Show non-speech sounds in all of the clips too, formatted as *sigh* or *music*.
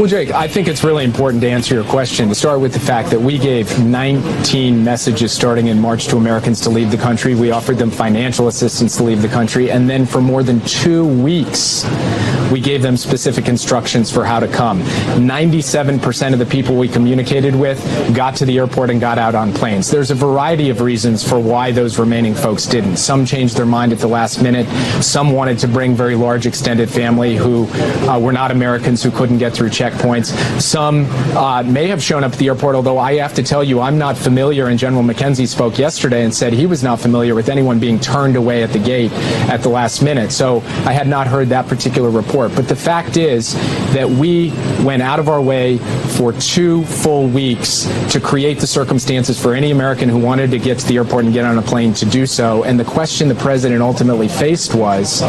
Well, Jake, I think it's really important to answer your question. To start with the fact that we gave 19 messages starting in March to Americans to leave the country. We offered them financial assistance to leave the country. And then for more than two weeks, we gave them specific instructions for how to come. 97% of the people we communicated with got to the airport and got out on planes. There's a variety of reasons for why those remaining folks didn't. Some changed their mind at the last minute. Some wanted to bring very large extended family who uh, were not Americans who couldn't get through check checkpoints. Some uh, may have shown up at the airport, although I have to tell you, I'm not familiar. And General McKenzie spoke yesterday and said he was not familiar with anyone being turned away at the gate at the last minute. So I had not heard that particular report. But the fact is that we went out of our way for two full weeks to create the circumstances for any American who wanted to get to the airport and get on a plane to do so. And the question the president ultimately faced was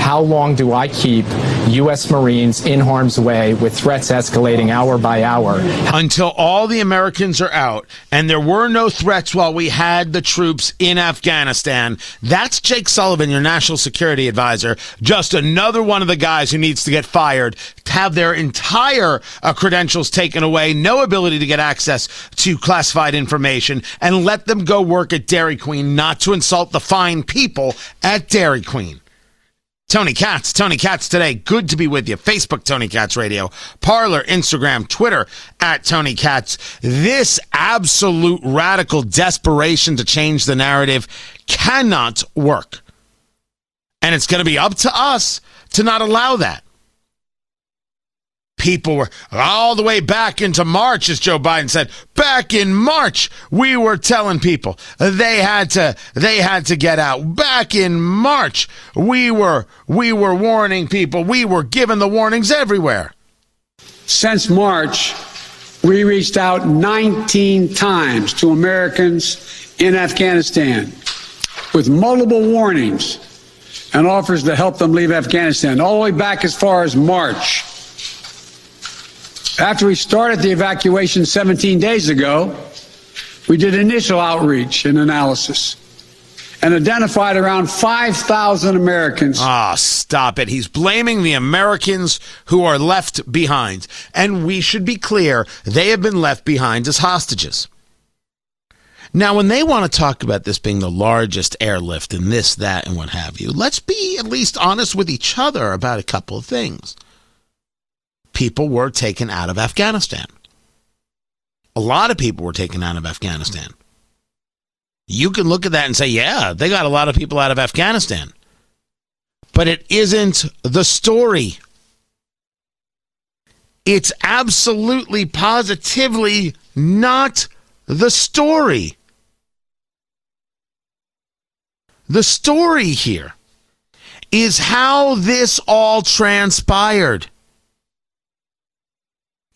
how long do I keep U.S. Marines in harm's way with threats escalating hour by hour. Until all the Americans are out and there were no threats while we had the troops in Afghanistan. That's Jake Sullivan, your national security advisor. Just another one of the guys who needs to get fired, have their entire uh, credentials taken away, no ability to get access to classified information, and let them go work at Dairy Queen, not to insult the fine people at Dairy Queen. Tony Katz, Tony Katz today. Good to be with you. Facebook, Tony Katz Radio. Parler, Instagram, Twitter, at Tony Katz. This absolute radical desperation to change the narrative cannot work. And it's going to be up to us to not allow that people were all the way back into March, as Joe Biden said. Back in March, we were telling people they had to they had to get out. Back in March, we were we were warning people. We were giving the warnings everywhere. Since March, we reached out 19 times to Americans in Afghanistan with multiple warnings and offers to help them leave Afghanistan, all the way back as far as March. After we started the evacuation 17 days ago, we did initial outreach and analysis and identified around 5,000 Americans. Ah, oh, stop it. He's blaming the Americans who are left behind. And we should be clear, they have been left behind as hostages. Now, when they want to talk about this being the largest airlift and this, that, and what have you, let's be at least honest with each other about a couple of things people were taken out of Afghanistan. A lot of people were taken out of Afghanistan. You can look at that and say, yeah, they got a lot of people out of Afghanistan. But it isn't the story. It's absolutely, positively not the story. The story here is how this all transpired.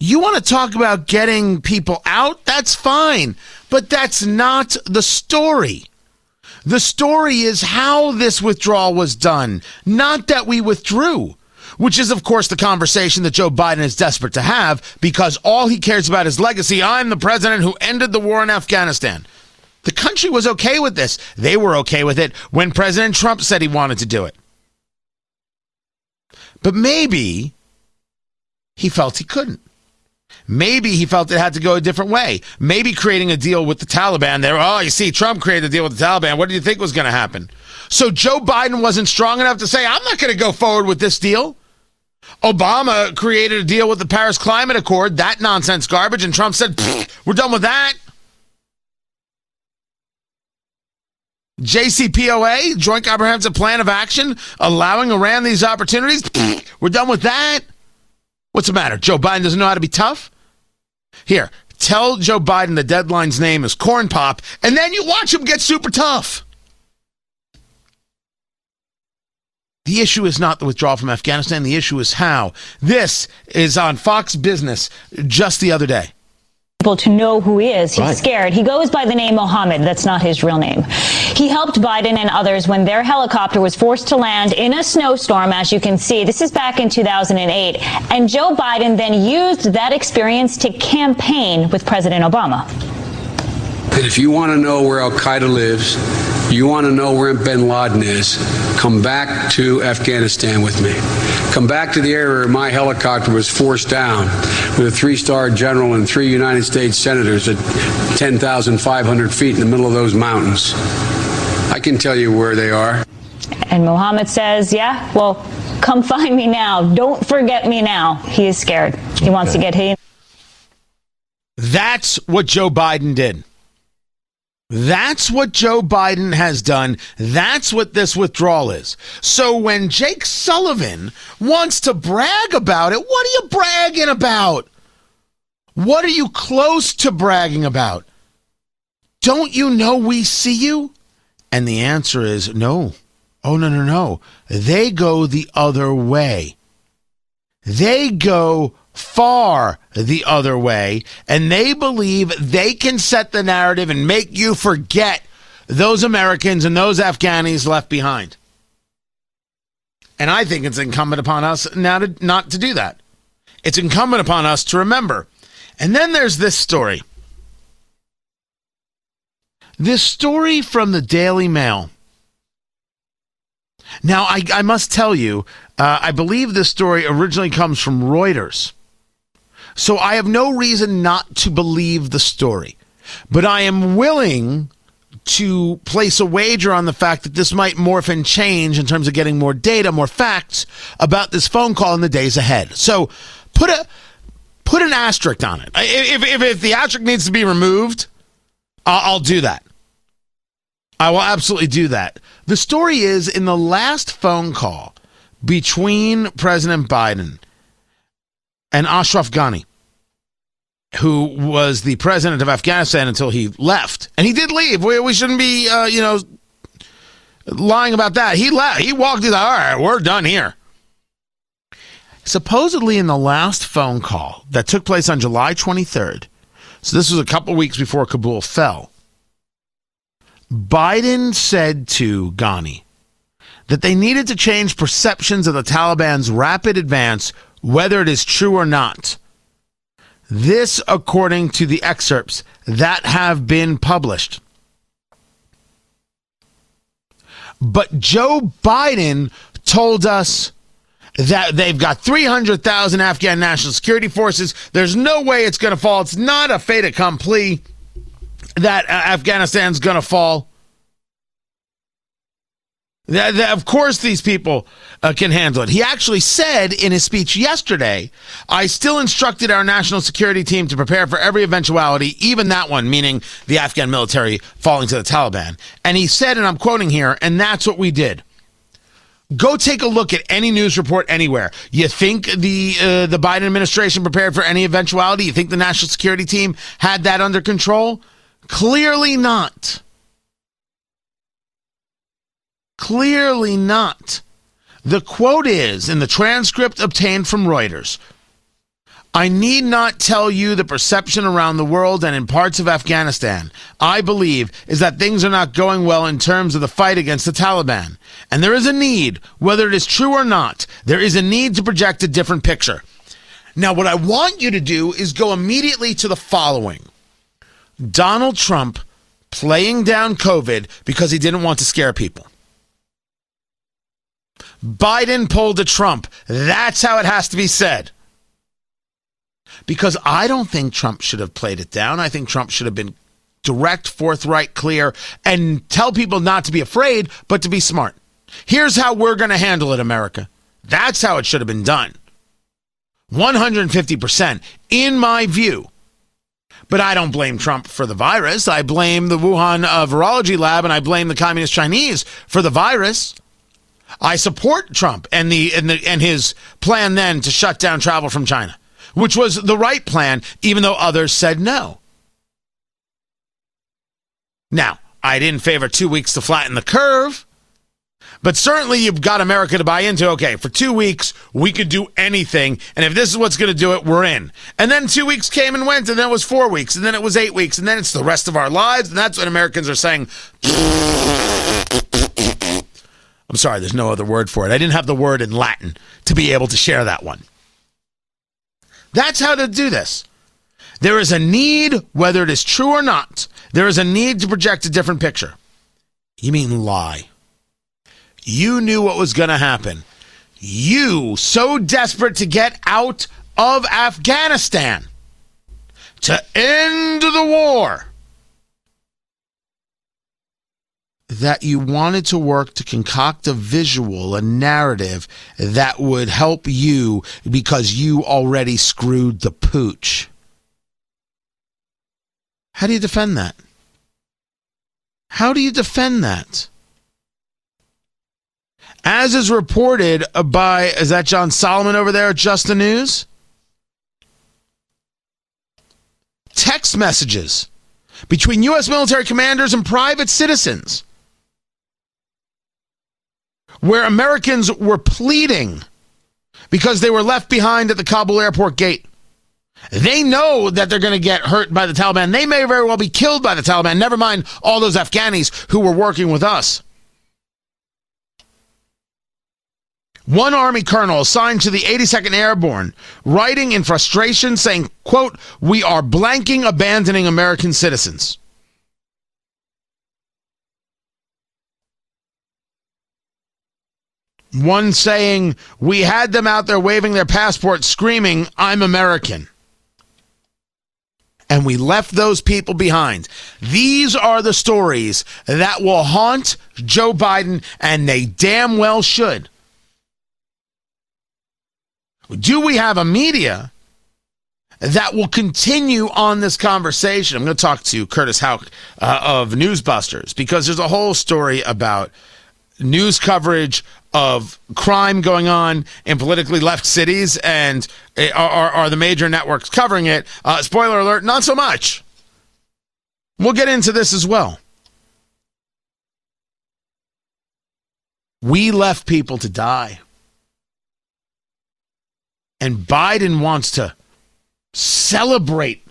You want to talk about getting people out? That's fine. But that's not the story. The story is how this withdrawal was done, not that we withdrew, which is, of course, the conversation that Joe Biden is desperate to have because all he cares about is legacy. I'm the president who ended the war in Afghanistan. The country was okay with this. They were okay with it when President Trump said he wanted to do it. But maybe he felt he couldn't. Maybe he felt it had to go a different way. Maybe creating a deal with the Taliban there. Oh, you see, Trump created a deal with the Taliban. What do you think was going to happen? So Joe Biden wasn't strong enough to say, I'm not going to go forward with this deal. Obama created a deal with the Paris Climate Accord, that nonsense garbage, and Trump said, we're done with that. JCPOA, Joint Comprehensive Plan of Action, allowing Iran these opportunities, we're done with that. What's the matter? Joe Biden doesn't know how to be tough? Here, tell Joe Biden the deadline's name is Corn Pop, and then you watch him get super tough. The issue is not the withdrawal from Afghanistan. The issue is how. This is on Fox Business just the other day people to know who he is. He's right. scared. He goes by the name Mohammed. That's not his real name. He helped Biden and others when their helicopter was forced to land in a snowstorm, as you can see. This is back in 2008. And Joe Biden then used that experience to campaign with President Obama. And if you want to know where Al Qaeda lives, you want to know where bin Laden is, come back to Afghanistan with me. Come back to the area where my helicopter was forced down with a three star general and three United States senators at 10,500 feet in the middle of those mountains. I can tell you where they are. And Mohammed says, yeah, well, come *laughs* find me now. Don't forget me now. He is scared. He wants to get hit. That's what Joe Biden did. That's what Joe Biden has done. That's what this withdrawal is. So when Jake Sullivan wants to brag about it, what are you bragging about? What are you close to bragging about? Don't you know we see you? And the answer is no. Oh, no, no, no. They go the other way. They go far the other way, and they believe they can set the narrative and make you forget those Americans and those Afghanis left behind. And I think it's incumbent upon us now to not to do that. It's incumbent upon us to remember. And then there's this story. This story from the Daily Mail. Now, I, I must tell you, uh, I believe this story originally comes from Reuters. So I have no reason not to believe the story. But I am willing to place a wager on the fact that this might morph and change in terms of getting more data, more facts about this phone call in the days ahead. So put a put an asterisk on it. If, if, if the asterisk needs to be removed, I'll, I'll do that. I will absolutely do that. The story is in the last phone call between President Biden and Ashraf Ghani, who was the president of Afghanistan until he left. And he did leave. We, we shouldn't be, uh, you know, lying about that. He left. He walked. He's like, all right, we're done here. Supposedly, in the last phone call that took place on July 23rd, so this was a couple weeks before Kabul fell, Biden said to Ghani that they needed to change perceptions of the Taliban's rapid advance whether it is true or not. This, according to the excerpts that have been published. But Joe Biden told us that they've got 300,000 Afghan national security forces. There's no way it's going to fall. It's not a fait accompli that uh, Afghanistan's going to fall. That, that, of course, these people uh, can handle it. He actually said in his speech yesterday, I still instructed our national security team to prepare for every eventuality, even that one, meaning the Afghan military falling to the Taliban. And he said, and I'm quoting here, and that's what we did. Go take a look at any news report anywhere. You think the uh, the Biden administration prepared for any eventuality? You think the national security team had that under control? Clearly not. Clearly not. The quote is in the transcript obtained from Reuters I need not tell you the perception around the world and in parts of Afghanistan, I believe, is that things are not going well in terms of the fight against the Taliban. And there is a need, whether it is true or not, there is a need to project a different picture. Now, what I want you to do is go immediately to the following Donald Trump playing down COVID because he didn't want to scare people. Biden pulled a Trump. That's how it has to be said. Because I don't think Trump should have played it down. I think Trump should have been direct, forthright, clear, and tell people not to be afraid, but to be smart. Here's how we're going to handle it, America. That's how it should have been done. 150%, in my view. But I don't blame Trump for the virus. I blame the Wuhan uh, virology lab and I blame the communist Chinese for the virus. I support Trump and the and the and his plan then to shut down travel from China, which was the right plan, even though others said no. Now, I didn't favor two weeks to flatten the curve, but certainly you've got America to buy into. Okay, for two weeks we could do anything, and if this is what's going to do it, we're in. And then two weeks came and went, and then it was four weeks, and then it was eight weeks, and then it's the rest of our lives, and that's what Americans are saying. I'm sorry, there's no other word for it. I didn't have the word in Latin to be able to share that one. That's how to do this. There is a need, whether it is true or not, There is a need to project a different picture. You mean lie. You knew what was going to happen. You, so desperate to get out of Afghanistan, to end the war, that you wanted to work to concoct a visual, a narrative that would help you because you already screwed the pooch. How do you defend that? How do you defend that? As is reported by, is that John Solomon over there Just the News? Text messages between U.S. military commanders and private citizens where Americans were pleading because they were left behind at the Kabul airport gate. They know that they're going to get hurt by the Taliban. They may very well be killed by the Taliban, never mind all those Afghanis who were working with us. One Army colonel assigned to the 82nd Airborne, writing in frustration, saying, quote, We are blanking abandoning American citizens. One saying, We had them out there waving their passports, screaming, I'm American. And we left those people behind. These are the stories that will haunt Joe Biden, and they damn well should. Do we have a media that will continue on this conversation? I'm going to talk to Curtis Houck uh, of Newsbusters because there's a whole story about news coverage of crime going on in politically left cities, and are, are, are the major networks covering it? Uh, spoiler alert, not so much. We'll get into this as well. We left people to die. And Biden wants to celebrate.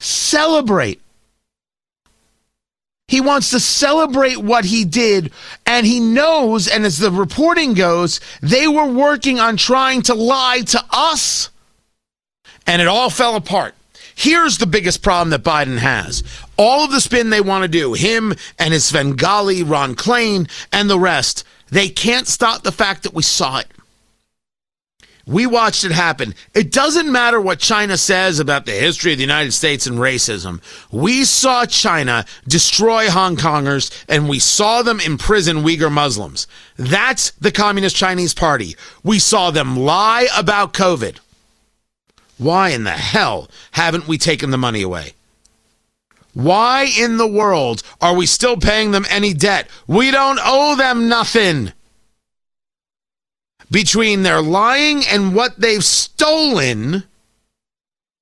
Celebrate he wants to celebrate what he did, and he knows, and as the reporting goes, they were working on trying to lie to us. And it all fell apart. Here's the biggest problem that Biden has. All of the spin they want to do, him and his Svengali, Ron Klain, and the rest, they can't stop the fact that we saw it. We watched it happen. It doesn't matter what China says about the history of the United States and racism. We saw China destroy Hong Kongers and we saw them imprison Uyghur Muslims. That's the Communist Chinese Party. We saw them lie about COVID. Why in the hell haven't we taken the money away? Why in the world are we still paying them any debt? We don't owe them nothing between their lying and what they've stolen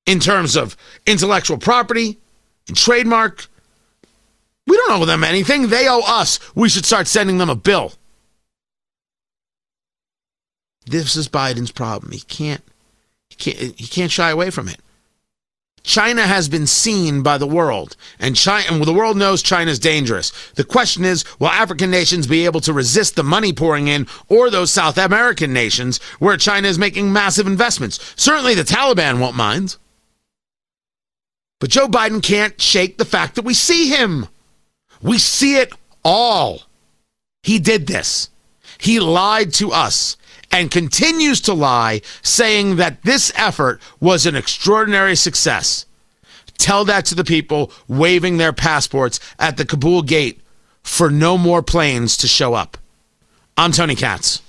in terms of intellectual property and trademark. We don't owe them anything. They owe us. We should start sending them a bill. This is Biden's problem. He can't he can't he can't shy away from it. China has been seen by the world, and China, the world knows China is dangerous. The question is, will African nations be able to resist the money pouring in, or those South American nations where China is making massive investments? Certainly, the Taliban won't mind. But Joe Biden can't shake the fact that we see him. We see it all. He did this. He lied to us and continues to lie, saying that this effort was an extraordinary success. Tell that to the people waving their passports at the Kabul gate for no more planes to show up. I'm Tony Katz.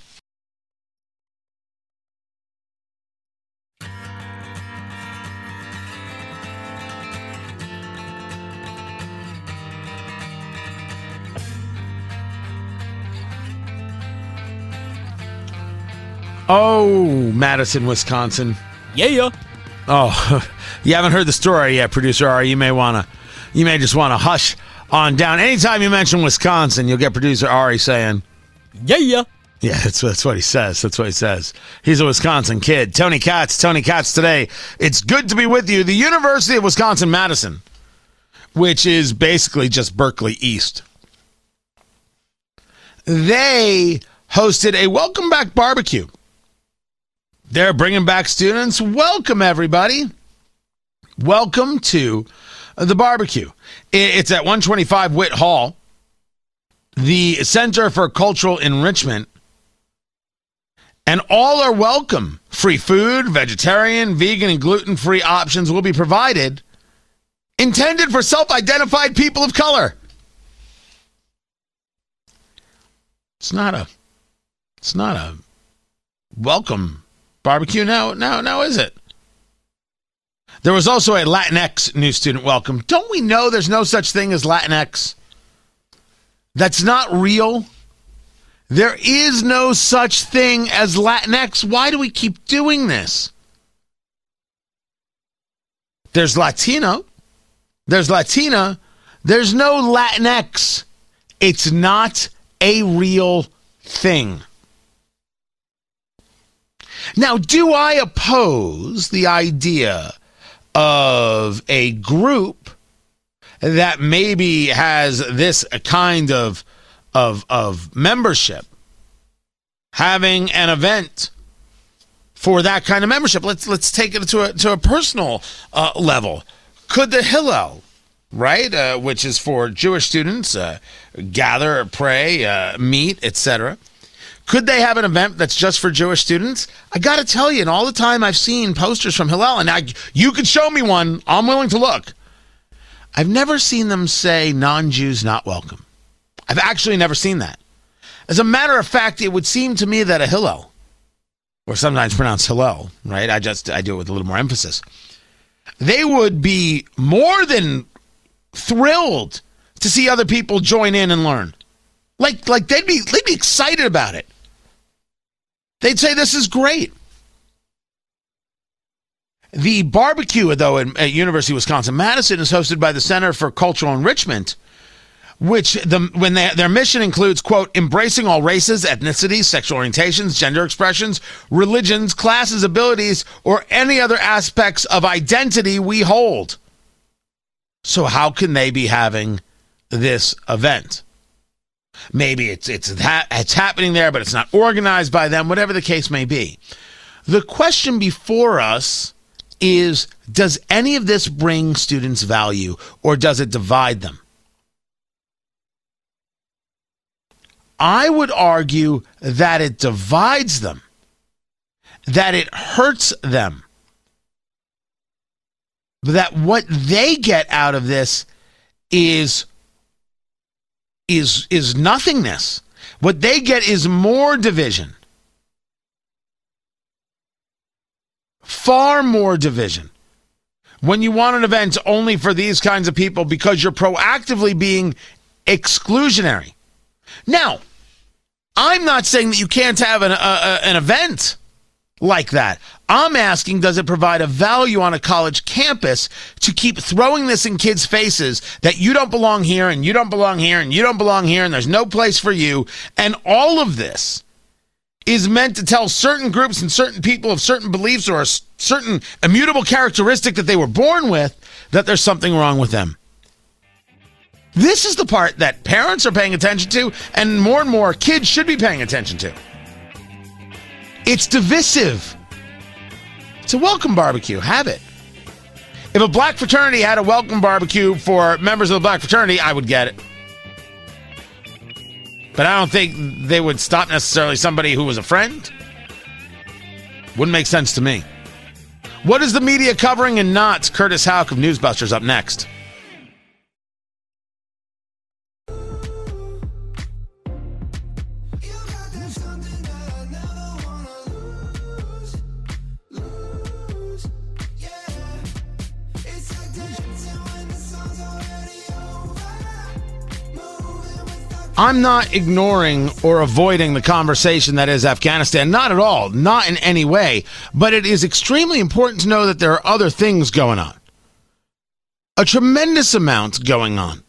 Oh, Madison, Wisconsin. Yeah. yeah. Oh, *laughs* you haven't heard the story yet, producer Ari. You may wanna, you may just wanna hush on down. Anytime you mention Wisconsin, you'll get producer Ari saying, Yeah. Yeah, that's, that's what he says. That's what he says. He's a Wisconsin kid. Tony Katz, Tony Katz today. It's good to be with you. The University of Wisconsin Madison, which is basically just Berkeley East. They hosted a welcome back barbecue they're bringing back students. Welcome, everybody. Welcome to the barbecue. It's at 125 Witt Hall, the Center for Cultural Enrichment. And all are welcome. Free food, vegetarian, vegan, and gluten free options will be provided, intended for self identified people of color. It's not a it's not a welcome barbecue now now now is it? There was also a Latinx new student welcome. Don't we know there's no such thing as Latinx? That's not real. There is no such thing as Latinx. Why do we keep doing this? There's Latino. There's Latina. There's no Latinx. It's not a real thing. Now, do I oppose the idea of a group that maybe has this kind of of of membership having an event for that kind of membership? Let's let's take it to a to a personal uh, level. Could the hillel right uh, which is for jewish students uh, gather pray uh, meet etc could they have an event that's just for Jewish students? I got to tell you, in all the time I've seen posters from Hillel, and I, you could show me one, I'm willing to look. I've never seen them say non Jews not welcome. I've actually never seen that. As a matter of fact, it would seem to me that a Hillel, or sometimes pronounced Hillel, right? I just I do it with a little more emphasis. They would be more than thrilled to see other people join in and learn. Like like they'd be they'd be excited about it. They'd say this is great. The barbecue, though, at University of Wisconsin Madison is hosted by the Center for Cultural Enrichment, which the when they, their mission includes quote embracing all races, ethnicities, sexual orientations, gender expressions, religions, classes, abilities, or any other aspects of identity we hold. So how can they be having this event? Maybe it's it's that it's happening there, but it's not organized by them. Whatever the case may be, the question before us is: Does any of this bring students value, or does it divide them? I would argue that it divides them, that it hurts them, that what they get out of this is is is nothingness. What they get is more division. Far more division. When you want an event only for these kinds of people because you're proactively being exclusionary. Now, I'm not saying that you can't have an, an event like that. I'm asking, does it provide a value on a college campus to keep throwing this in kids' faces that you don't belong here and you don't belong here and you don't belong here and there's no place for you? And all of this is meant to tell certain groups and certain people of certain beliefs or a certain immutable characteristic that they were born with that there's something wrong with them. This is the part that parents are paying attention to, and more and more kids should be paying attention to. It's divisive. It's a welcome barbecue. Have it. If a black fraternity had a welcome barbecue for members of the black fraternity, I would get it. But I don't think they would stop necessarily somebody who was a friend. Wouldn't make sense to me. What is the media covering and not? Curtis Houck of Newsbusters up next. I'm not ignoring or avoiding the conversation that is Afghanistan. Not at all. Not in any way. But it is extremely important to know that there are other things going on. A tremendous amount going on.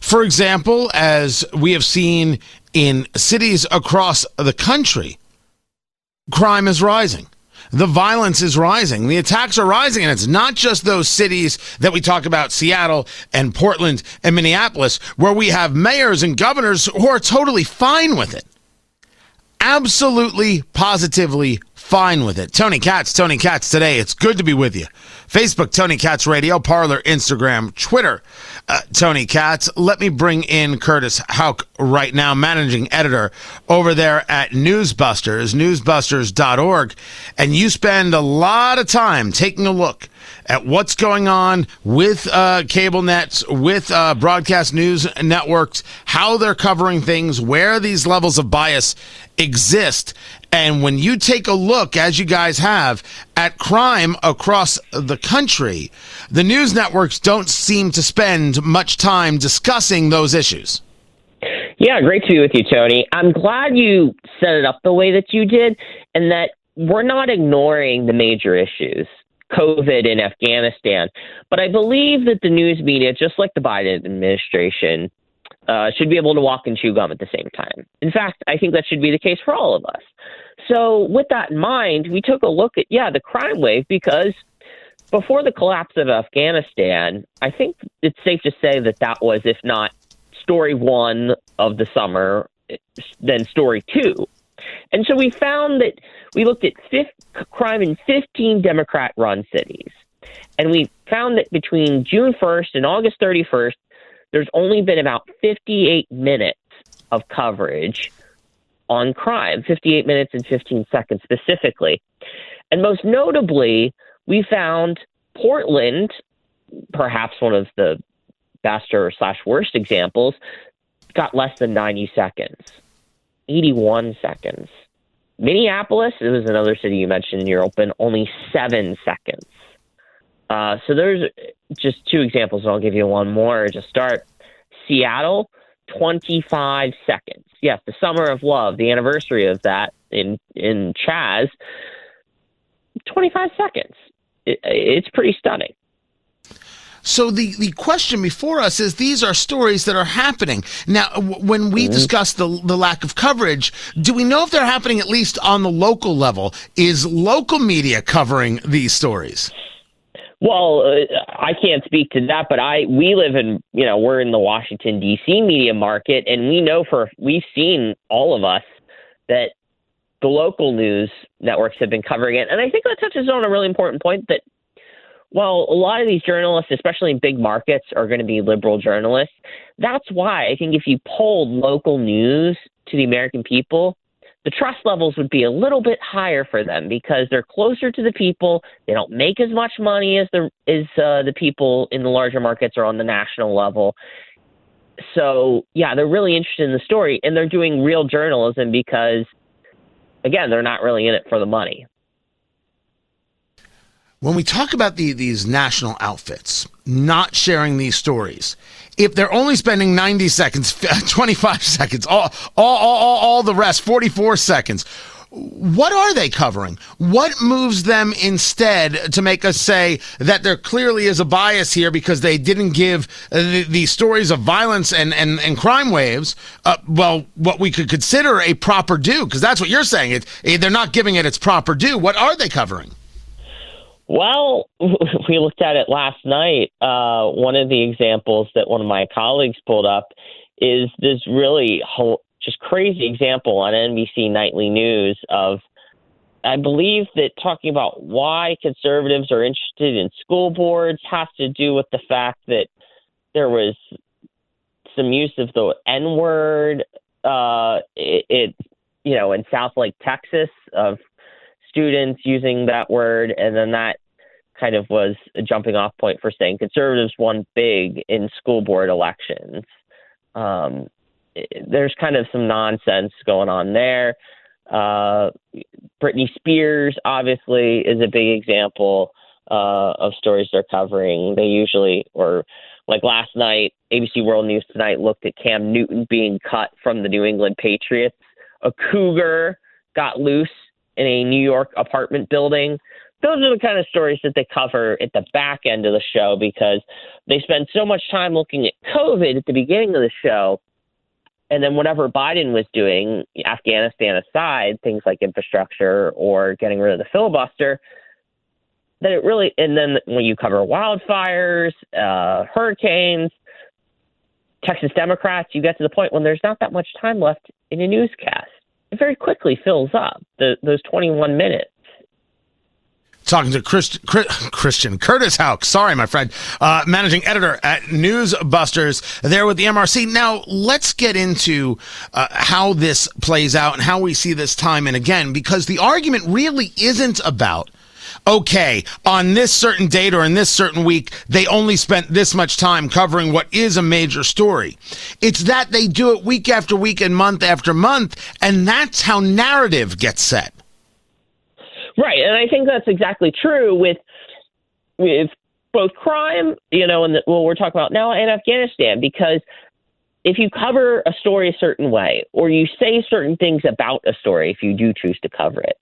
For example, as we have seen in cities across the country, crime is rising the violence is rising. The attacks are rising. And it's not just those cities that we talk about, Seattle and Portland and Minneapolis, where we have mayors and governors who are totally fine with it. Absolutely, positively fine with it. Tony Katz, Tony Katz today. It's good to be with you. Facebook, Tony Katz Radio, Parler, Instagram, Twitter, uh, Tony Katz. Let me bring in Curtis Houck right now, managing editor over there at Newsbusters, newsbusters.org. And you spend a lot of time taking a look at what's going on with uh, cable nets, with uh, broadcast news networks, how they're covering things, where these levels of bias exist. And when you take a look, as you guys have, at crime across the country, the news networks don't seem to spend much time discussing those issues. Yeah, great to be with you, Tony. I'm glad you set it up the way that you did and that we're not ignoring the major issues. COVID in Afghanistan. But I believe that the news media, just like the Biden administration, uh, should be able to walk and chew gum at the same time. In fact, I think that should be the case for all of us. So, with that in mind, we took a look at, yeah, the crime wave because before the collapse of Afghanistan, I think it's safe to say that that was, if not story one of the summer, then story two. And so we found that we looked at crime in 15 Democrat run cities. And we found that between June 1st and August 31st, there's only been about 58 minutes of coverage on crime, 58 minutes and 15 seconds specifically. And most notably, we found Portland, perhaps one of the best or slash worst examples, got less than 90 seconds, 81 seconds. Minneapolis, it was another city you mentioned in your open, only seven seconds. Uh, so there's just two examples, and I'll give you one more to start. Seattle, 25 seconds. Yes, the Summer of Love, the anniversary of that in in Chaz, 25 seconds. It, it's pretty stunning. So the, the question before us is these are stories that are happening. Now, w- when we mm-hmm. discuss the, the lack of coverage, do we know if they're happening at least on the local level? Is local media covering these stories? Well, uh, I can't speak to that, but I we live in you know we're in the Washington D.C. media market, and we know for we've seen all of us that the local news networks have been covering it, and I think that touches on a really important point that well, a lot of these journalists, especially in big markets, are going to be liberal journalists. That's why I think if you polled local news to the American people, the trust levels would be a little bit higher for them because they're closer to the people. They don't make as much money as the as uh, the people in the larger markets or on the national level. So yeah, they're really interested in the story and they're doing real journalism because, again, they're not really in it for the money when we talk about the, these national outfits not sharing these stories, if they're only spending 90 seconds, *laughs* 25 seconds, all, all, all, all the rest, 44 seconds, what are they covering? What moves them instead to make us say that there clearly is a bias here because they didn't give the, the stories of violence and, and, and crime waves, uh, well, what we could consider a proper due? Because that's what you're saying. It, they're not giving it its proper due. What are they covering? Well, *laughs* we looked at it last night. Uh, one of the examples that one of my colleagues pulled up is this really whole, just crazy example on NBC Nightly News of, I believe that talking about why conservatives are interested in school boards has to do with the fact that there was some use of the N word. Uh, it, it, you know, in South Lake, Texas, of students using that word, and then that kind of was a jumping off point for saying conservatives won big in school board elections. Um, there's kind of some nonsense going on there. Uh, Britney Spears, obviously, is a big example uh, of stories they're covering. They usually, or like last night, ABC World News Tonight looked at Cam Newton being cut from the New England Patriots. A cougar got loose in a New York apartment building. Those are the kind of stories that they cover at the back end of the show because they spend so much time looking at COVID at the beginning of the show. And then whatever Biden was doing, Afghanistan aside, things like infrastructure or getting rid of the filibuster, that it really, and then when you cover wildfires, uh, hurricanes, Texas Democrats, you get to the point when there's not that much time left in a newscast very quickly fills up the, those 21 minutes. talking to Christ, Christian Curtis Houck. Sorry, my friend, uh, managing editor at Newsbusters, there with the MRC. Now, let's get into uh, how this plays out and how we see this time and again, because the argument really isn't about okay, on this certain date or in this certain week, they only spent this much time covering what is a major story. It's that they do it week after week and month after month, and that's how narrative gets set. Right, and I think that's exactly true with with both crime, you know, and what we're talking about now and Afghanistan, because if you cover a story a certain way, or you say certain things about a story, if you do choose to cover it,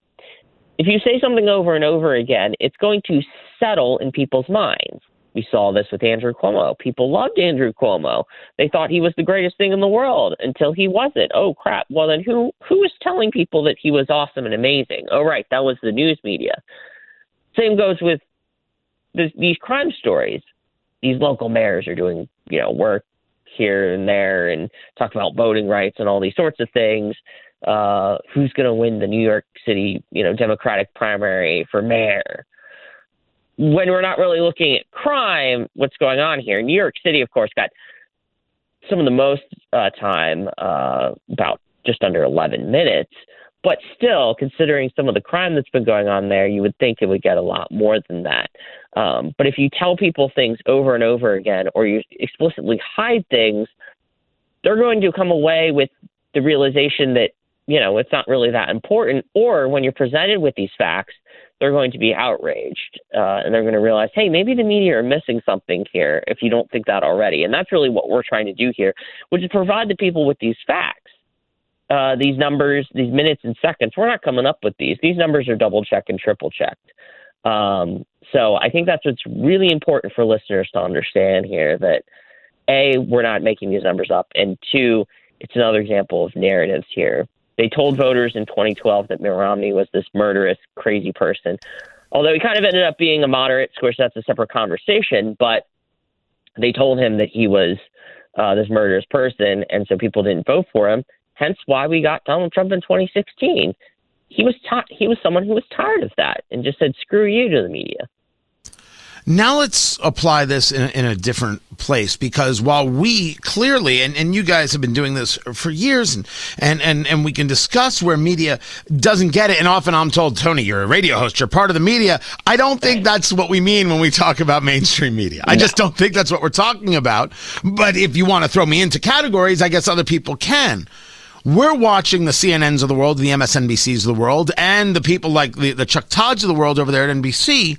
if you say something over and over again, it's going to settle in people's minds. We saw this with Andrew Cuomo. People loved Andrew Cuomo. They thought he was the greatest thing in the world until he wasn't. Oh crap. Well then who who was telling people that he was awesome and amazing? Oh right, that was the news media. Same goes with this, these crime stories. These local mayors are doing, you know, work here and there and talk about voting rights and all these sorts of things. Uh, who's going to win the New York City, you know, Democratic primary for mayor? when we're not really looking at crime, what's going on here? New York City, of course, got some of the most uh, time, uh, about just under 11 minutes. But still, considering some of the crime that's been going on there, you would think it would get a lot more than that. Um, but if you tell people things over and over again, or you explicitly hide things, they're going to come away with the realization that you know it's not really that important. Or when you're presented with these facts, they're going to be outraged uh, and they're going to realize, hey, maybe the media are missing something here if you don't think that already. And that's really what we're trying to do here, which is provide the people with these facts. Uh, these numbers, these minutes and seconds, we're not coming up with these. These numbers are double checked and triple checked. Um, so I think that's what's really important for listeners to understand here that A, we're not making these numbers up, and two, it's another example of narratives here. They told voters in 2012 that Mitt Romney was this murderous, crazy person. Although he kind of ended up being a moderate, of course, that's a separate conversation. But they told him that he was uh, this murderous person, and so people didn't vote for him. Hence, why we got Donald Trump in 2016. He was t- he was someone who was tired of that and just said "screw you" to the media. Now let's apply this in, in, a different place because while we clearly, and, and you guys have been doing this for years and, and, and, and we can discuss where media doesn't get it. And often I'm told, Tony, you're a radio host, you're part of the media. I don't think that's what we mean when we talk about mainstream media. I just don't think that's what we're talking about. But if you want to throw me into categories, I guess other people can we're watching the CNNs of the world, the MSNBCs of the world, and the people like the, the Chuck Todds of the world over there at NBC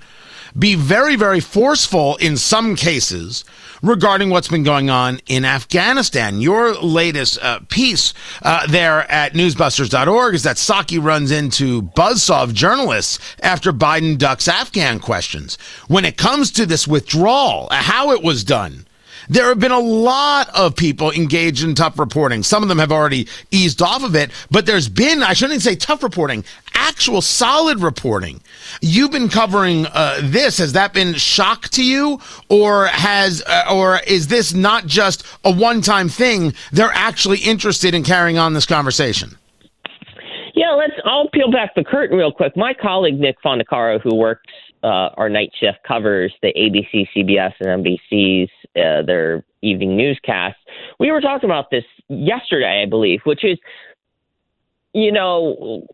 be very, very forceful in some cases regarding what's been going on in Afghanistan. Your latest uh, piece uh, there at newsbusters.org is that Psaki runs into buzzsaw of journalists after Biden ducks Afghan questions. When it comes to this withdrawal, how it was done, there have been a lot of people engaged in tough reporting. Some of them have already eased off of it, but there's been, I shouldn't say tough reporting, actual solid reporting. You've been covering uh, this. Has that been shock to you, or has, uh, or is this not just a one-time thing? They're actually interested in carrying on this conversation. Yeah, let's. I'll peel back the curtain real quick. My colleague Nick Fondacaro, who works uh, our night shift, covers the ABC, CBS, and NBC's uh, their evening newscasts. We were talking about this yesterday, I believe, which is, you know,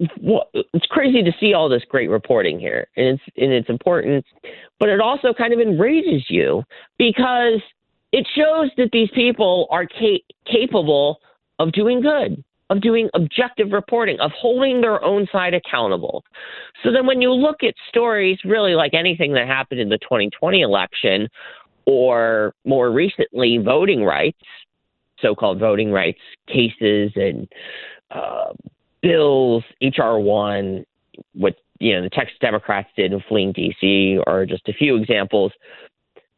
it's crazy to see all this great reporting here, and it's and it's important, but it also kind of enrages you because it shows that these people are ca- capable of doing good, of doing objective reporting, of holding their own side accountable. So then, when you look at stories, really like anything that happened in the 2020 election, or more recently, voting rights, so-called voting rights cases, and uh, bills, HR one, what you know the Texas Democrats did in fleeing DC are just a few examples.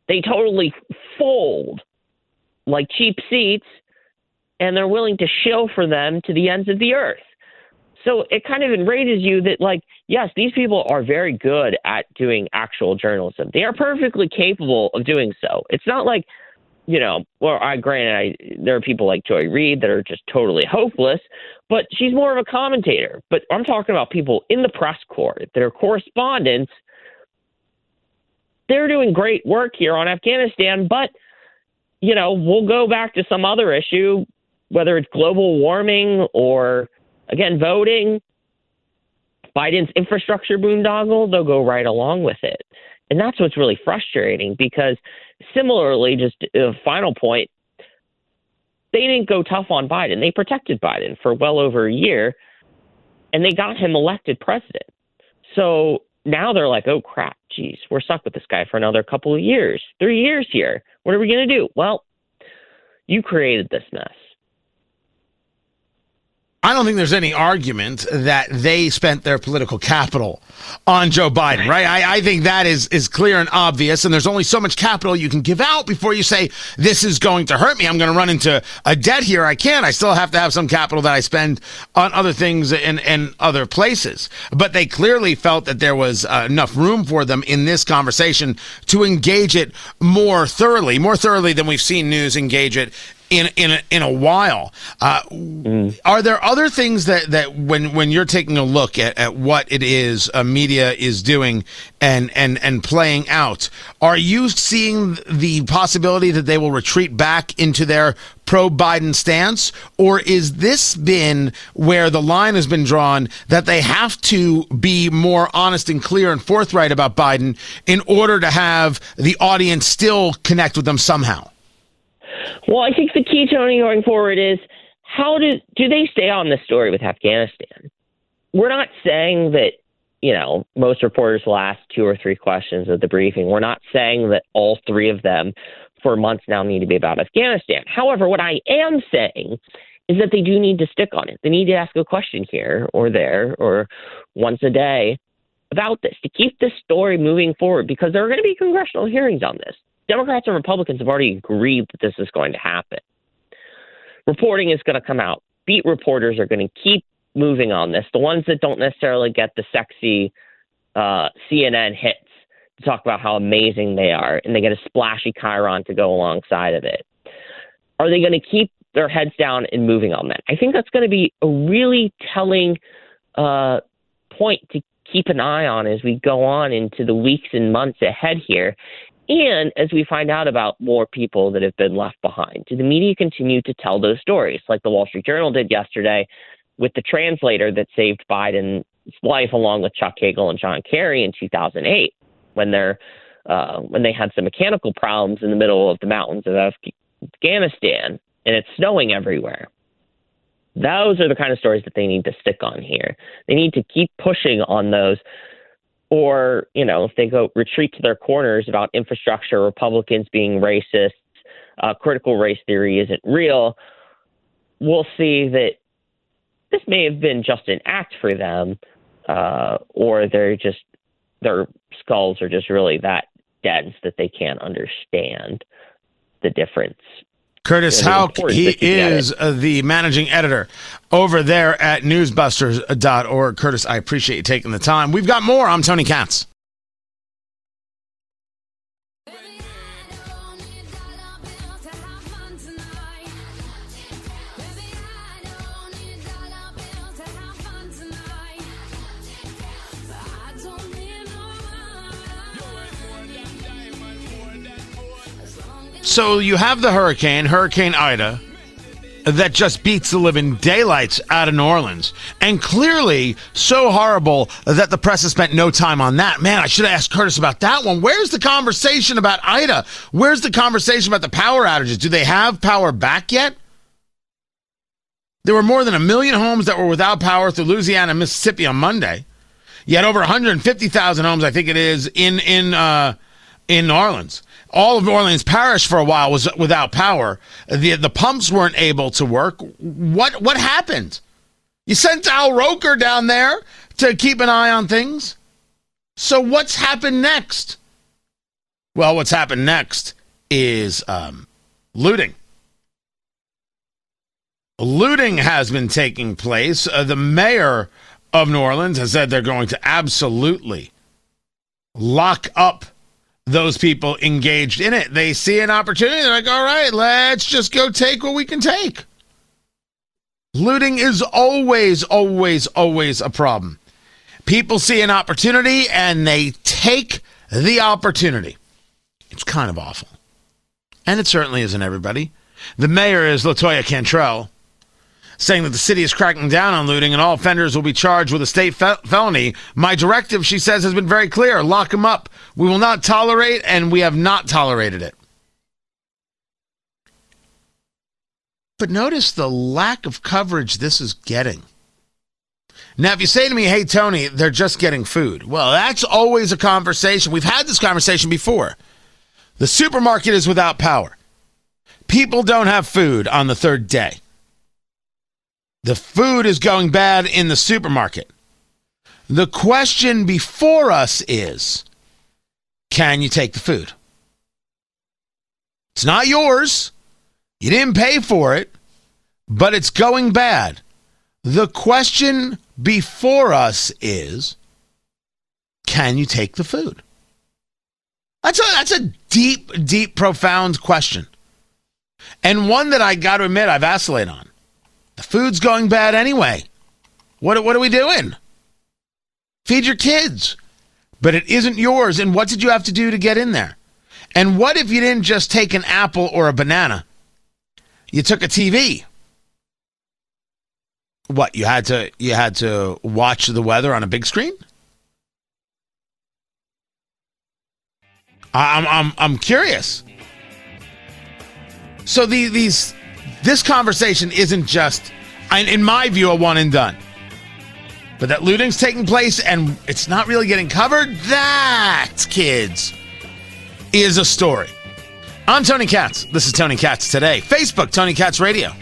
They totally fold like cheap seats, and they're willing to shill for them to the ends of the earth. So it kind of enrages you that, like, yes, these people are very good at doing actual journalism. They are perfectly capable of doing so. It's not like you know, well, I granted, I there are people like Joy Reid that are just totally hopeless, but she's more of a commentator. But I'm talking about people in the press corps that are correspondents. They're doing great work here on Afghanistan, but you know, we'll go back to some other issue, whether it's global warming or again voting. Biden's infrastructure boondoggle, they'll go right along with it. And that's what's really frustrating because similarly, just a final point, they didn't go tough on Biden. They protected Biden for well over a year and they got him elected president. So now they're like, oh crap, geez, we're stuck with this guy for another couple of years, three years here. What are we going to do? Well, you created this mess. I don't think there's any argument that they spent their political capital on Joe Biden, right? I, I, think that is, is clear and obvious. And there's only so much capital you can give out before you say, this is going to hurt me. I'm going to run into a debt here. I can't. I still have to have some capital that I spend on other things and, in other places. But they clearly felt that there was uh, enough room for them in this conversation to engage it more thoroughly, more thoroughly than we've seen news engage it in in a, in a while. Uh, mm. Are there other things that, that when when you're taking a look at, at what it is uh, media is doing and and and playing out, are you seeing the possibility that they will retreat back into their pro Biden stance, or is this been where the line has been drawn that they have to be more honest and clear and forthright about Biden in order to have the audience still connect with them somehow? Well, I think the key, Tony, going forward is how do do they stay on the story with Afghanistan? We're not saying that you know most reporters will ask two or three questions at the briefing. We're not saying that all three of them for months now need to be about Afghanistan. However, what I am saying is that they do need to stick on it. They need to ask a question here or there or once a day about this to keep this story moving forward because there are going to be congressional hearings on this. Democrats and Republicans have already agreed that this is going to happen. Reporting is going to come out. Beat reporters are going to keep moving on this. The ones that don't necessarily get the sexy uh, CNN hits to talk about how amazing they are, and they get a splashy chyron to go alongside of it. Are they going to keep their heads down and moving on that? I think that's going to be a really telling uh, point to keep an eye on as we go on into the weeks and months ahead here and as we find out about more people that have been left behind, do the media continue to tell those stories like the Wall Street Journal did yesterday with the translator that saved Biden's life along with Chuck Hagel and John Kerry in 2008 when they're uh, when they had some mechanical problems in the middle of the mountains of Afghanistan and it's snowing everywhere. Those are the kind of stories that they need to stick on here. They need to keep pushing on those or you know if they go retreat to their corners about infrastructure, Republicans being racist, uh, critical race theory isn't real, we'll see that this may have been just an act for them, uh, or they're just their skulls are just really that dense that they can't understand the difference Curtis Houck, he is uh, the managing editor over there at newsbusters.org. Curtis, I appreciate you taking the time. We've got more. I'm Tony Katz. So you have the hurricane, Hurricane Ida, that just beats the living daylights out of New Orleans. And clearly so horrible that the press has spent no time on that. Man, I should have asked Curtis about that one. Where's the conversation about Ida? Where's the conversation about the power outages? Do they have power back yet? There were more than a million homes that were without power through Louisiana and Mississippi on Monday. Yet over 150,000 homes, I think it is, in in uh, in New Orleans all of New Orleans Parish for a while was without power. The the pumps weren't able to work. What what happened? You sent Al Roker down there to keep an eye on things. So what's happened next? Well, what's happened next is um, looting. Looting has been taking place. Uh, the mayor of New Orleans has said they're going to absolutely lock up those people engaged in it. They see an opportunity. They're like, all right, let's just go take what we can take. Looting is always, always, always a problem. People see an opportunity and they take the opportunity. It's kind of awful. And it certainly isn't everybody. The mayor is Latoya Cantrell, saying that the city is cracking down on looting and all offenders will be charged with a state fe- felony. My directive, she says, has been very clear lock them up. We will not tolerate, and we have not tolerated it. But notice the lack of coverage this is getting. Now, if you say to me, hey, Tony, they're just getting food, well, that's always a conversation. We've had this conversation before. The supermarket is without power. People don't have food on the third day. The food is going bad in the supermarket. The question before us is can you take the food? It's not yours. You didn't pay for it, but it's going bad. The question before us is can you take the food? That's a, that's a deep, deep, profound question. And one that I got to admit I vacillate on. The food's going bad anyway. What, what are we doing? Feed your kids. But it isn't yours. And what did you have to do to get in there? And what if you didn't just take an apple or a banana? You took a TV. What you had to you had to watch the weather on a big screen? I'm I'm I'm curious. So the, these this conversation isn't just, in my view, a one and done. But that looting's taking place and it's not really getting covered. That, kids, is a story. I'm Tony Katz. This is Tony Katz today. Facebook, Tony Katz Radio.